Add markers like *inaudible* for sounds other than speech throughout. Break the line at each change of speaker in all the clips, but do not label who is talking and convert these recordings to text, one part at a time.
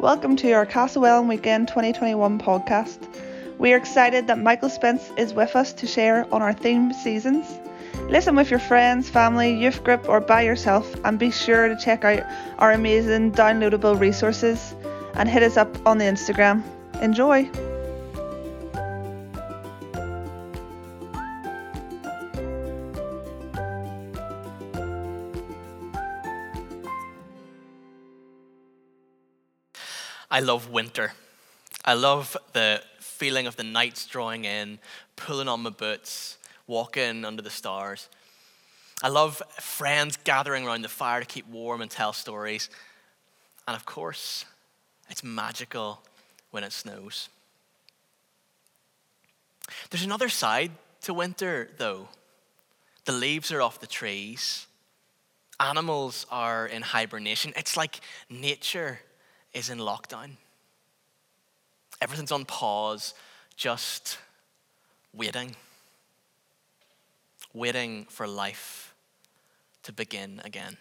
Welcome to our Castlewellan Weekend 2021 podcast. We are excited that Michael Spence is with us to share on our theme seasons. Listen with your friends, family, youth group, or by yourself, and be sure to check out our amazing downloadable resources and hit us up on the Instagram. Enjoy!
I love winter. I love the feeling of the nights drawing in, pulling on my boots, walking under the stars. I love friends gathering around the fire to keep warm and tell stories. And of course, it's magical when it snows. There's another side to winter, though. The leaves are off the trees, animals are in hibernation. It's like nature is in lockdown. Everything's on pause, just waiting. Waiting for life to begin again.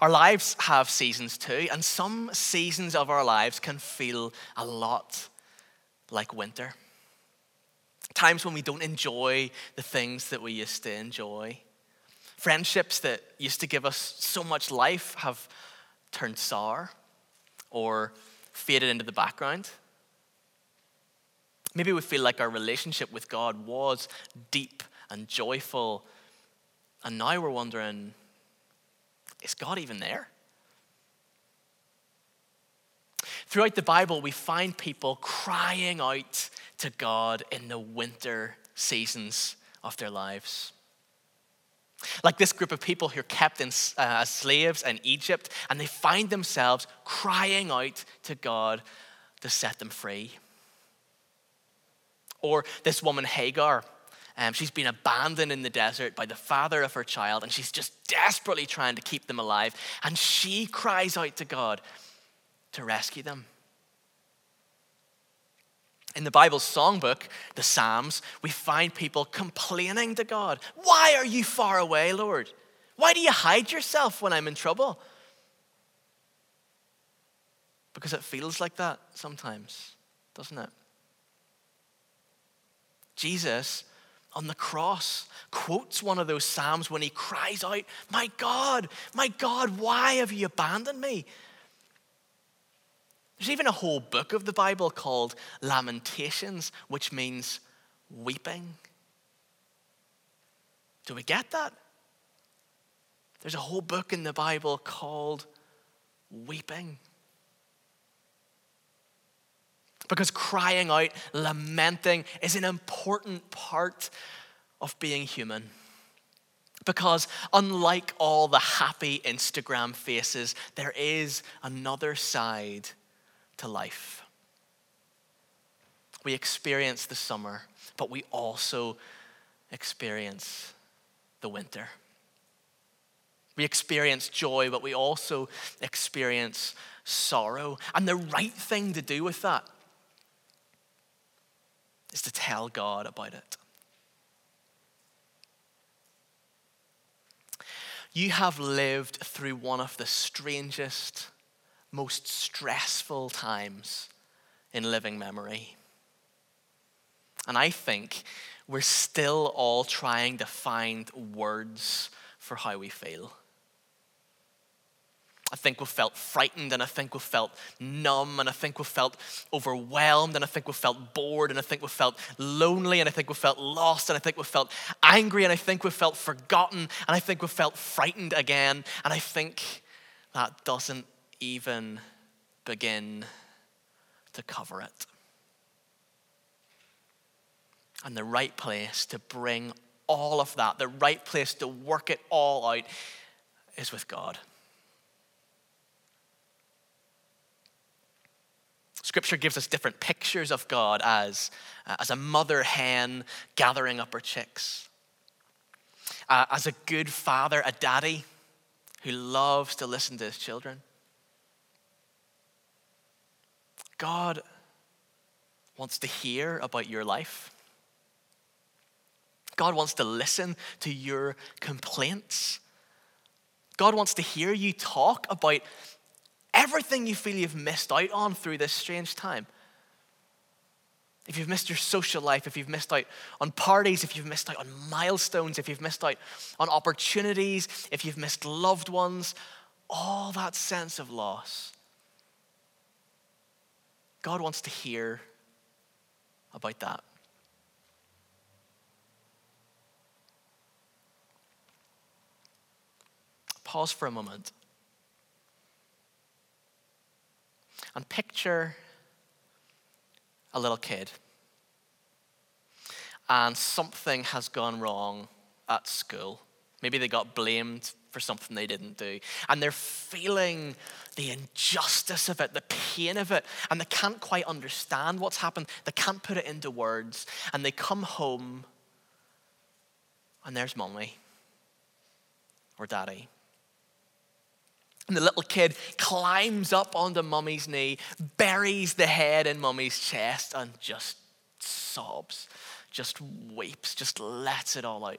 Our lives have seasons too, and some seasons of our lives can feel a lot like winter. Times when we don't enjoy the things that we used to enjoy. Friendships that used to give us so much life have turned sour or faded into the background. Maybe we feel like our relationship with God was deep and joyful, and now we're wondering is God even there? Throughout the Bible, we find people crying out to God in the winter seasons of their lives. Like this group of people who are kept uh, as slaves in Egypt, and they find themselves crying out to God to set them free. Or this woman, Hagar, um, she's been abandoned in the desert by the father of her child, and she's just desperately trying to keep them alive. And she cries out to God to rescue them. In the Bible's songbook, the Psalms, we find people complaining to God. Why are you far away, Lord? Why do you hide yourself when I'm in trouble? Because it feels like that sometimes, doesn't it? Jesus on the cross quotes one of those Psalms when he cries out, My God, my God, why have you abandoned me? There's even a whole book of the Bible called Lamentations, which means weeping. Do we get that? There's a whole book in the Bible called Weeping. Because crying out, lamenting is an important part of being human. Because unlike all the happy Instagram faces, there is another side to life. We experience the summer, but we also experience the winter. We experience joy, but we also experience sorrow. And the right thing to do with that is to tell God about it. You have lived through one of the strangest most stressful times in living memory. And I think we're still all trying to find words for how we feel. I think we felt frightened, and I think we felt numb, and I think we felt overwhelmed, and I think we felt bored, and I think we felt lonely, and I think we felt lost, and I think we felt angry, and I think we felt forgotten, and I think we felt frightened again, and I think that doesn't even begin to cover it. And the right place to bring all of that, the right place to work it all out, is with God. Scripture gives us different pictures of God as, uh, as a mother hen gathering up her chicks, uh, as a good father, a daddy who loves to listen to his children God wants to hear about your life. God wants to listen to your complaints. God wants to hear you talk about everything you feel you've missed out on through this strange time. If you've missed your social life, if you've missed out on parties, if you've missed out on milestones, if you've missed out on opportunities, if you've missed loved ones, all that sense of loss. God wants to hear about that. Pause for a moment and picture a little kid and something has gone wrong at school. Maybe they got blamed for something they didn't do. And they're feeling the injustice of it, the pain of it, and they can't quite understand what's happened. They can't put it into words. And they come home, and there's mommy or daddy. And the little kid climbs up onto mummy's knee, buries the head in mummy's chest, and just sobs, just weeps, just lets it all out.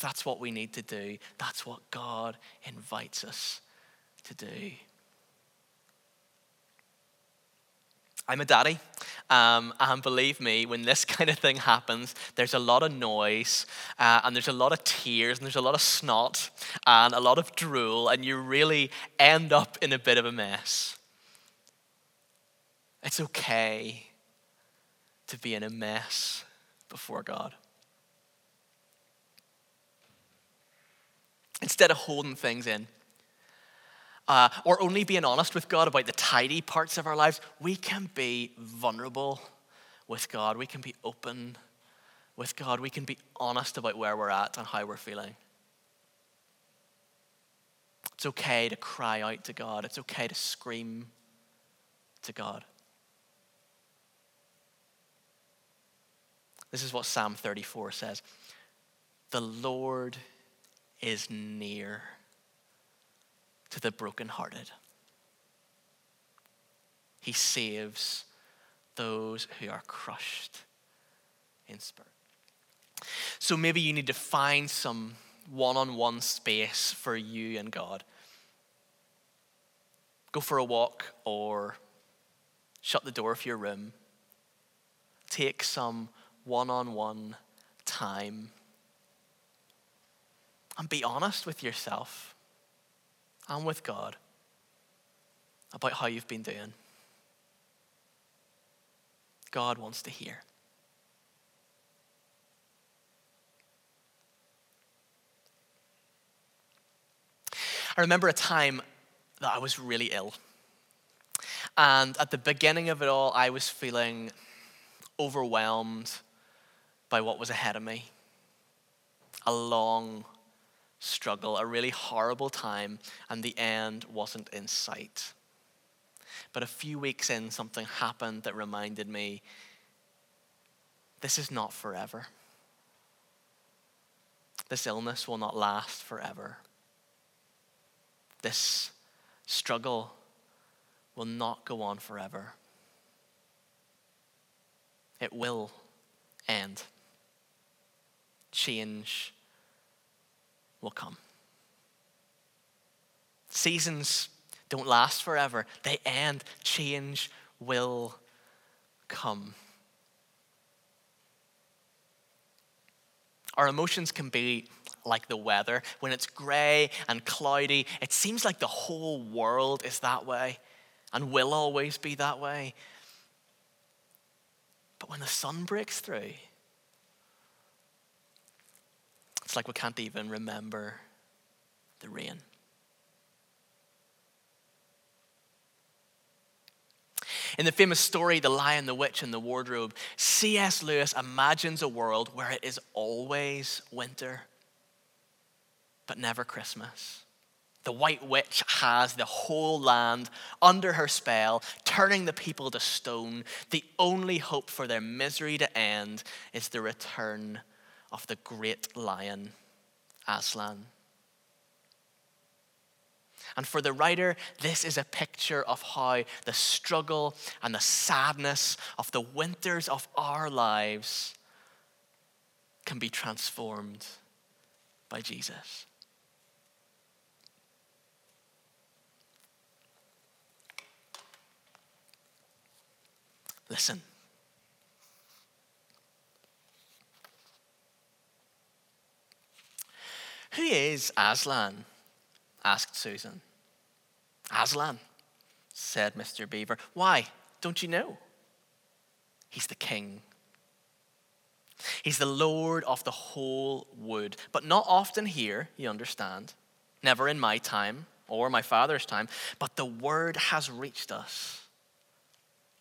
That's what we need to do, that's what God invites us to do. I'm a daddy, um, and believe me, when this *laughs* kind of thing happens, there's a lot of noise, uh, and there's a lot of tears, and there's a lot of snot, and a lot of drool, and you really end up in a bit of a mess. It's okay to be in a mess before God. Instead of holding things in, uh, or only being honest with God about the tidy parts of our lives, we can be vulnerable with God. We can be open with God. We can be honest about where we're at and how we're feeling. It's okay to cry out to God, it's okay to scream to God. This is what Psalm 34 says The Lord is near to the brokenhearted. He saves those who are crushed in spirit. So maybe you need to find some one on one space for you and God. Go for a walk or shut the door of your room. Take some one on one time. And be honest with yourself and with God about how you've been doing. God wants to hear. I remember a time that I was really ill. And at the beginning of it all, I was feeling overwhelmed by what was ahead of me. A long struggle, a really horrible time, and the end wasn't in sight. But a few weeks in, something happened that reminded me this is not forever. This illness will not last forever. This struggle will not go on forever. It will end. Change will come. Seasons don't last forever, they end. Change will come. Our emotions can be like the weather. When it's grey and cloudy, it seems like the whole world is that way and will always be that way. But when the sun breaks through, it's like we can't even remember the rain. In the famous story, The Lion, the Witch, and the Wardrobe, C.S. Lewis imagines a world where it is always winter, but never Christmas. The White Witch has the whole land under her spell, turning the people to stone. The only hope for their misery to end is the return of the great lion, Aslan. And for the writer, this is a picture of how the struggle and the sadness of the winters of our lives can be transformed by Jesus. Listen. Is Aslan? asked Susan. Aslan, said Mr. Beaver. Why, don't you know? He's the king. He's the Lord of the whole wood, but not often here, you understand. Never in my time or my father's time, but the word has reached us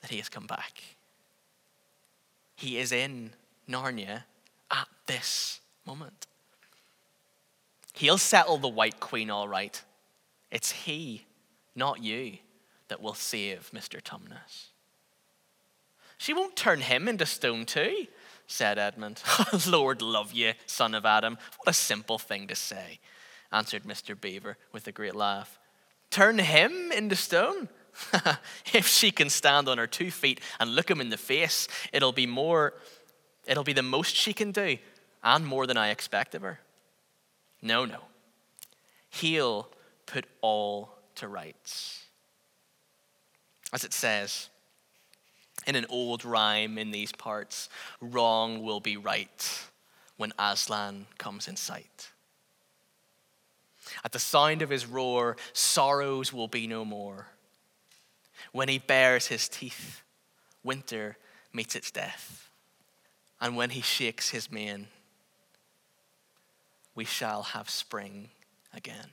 that he has come back. He is in Narnia at this moment. He'll settle the White Queen all right. It's he, not you, that will save Mr. Tumnus. She won't turn him into stone too, said Edmund. *laughs* Oh, Lord love you, son of Adam. What a simple thing to say, answered Mr. Beaver with a great laugh. Turn him into stone? *laughs* if she can stand on her two feet and look him in the face, it'll be more, it'll be the most she can do, and more than I expect of her. No, no. He'll put all to rights. As it says in an old rhyme in these parts, wrong will be right when Aslan comes in sight. At the sound of his roar, sorrows will be no more. When he bares his teeth, winter meets its death. And when he shakes his mane, we shall have spring again.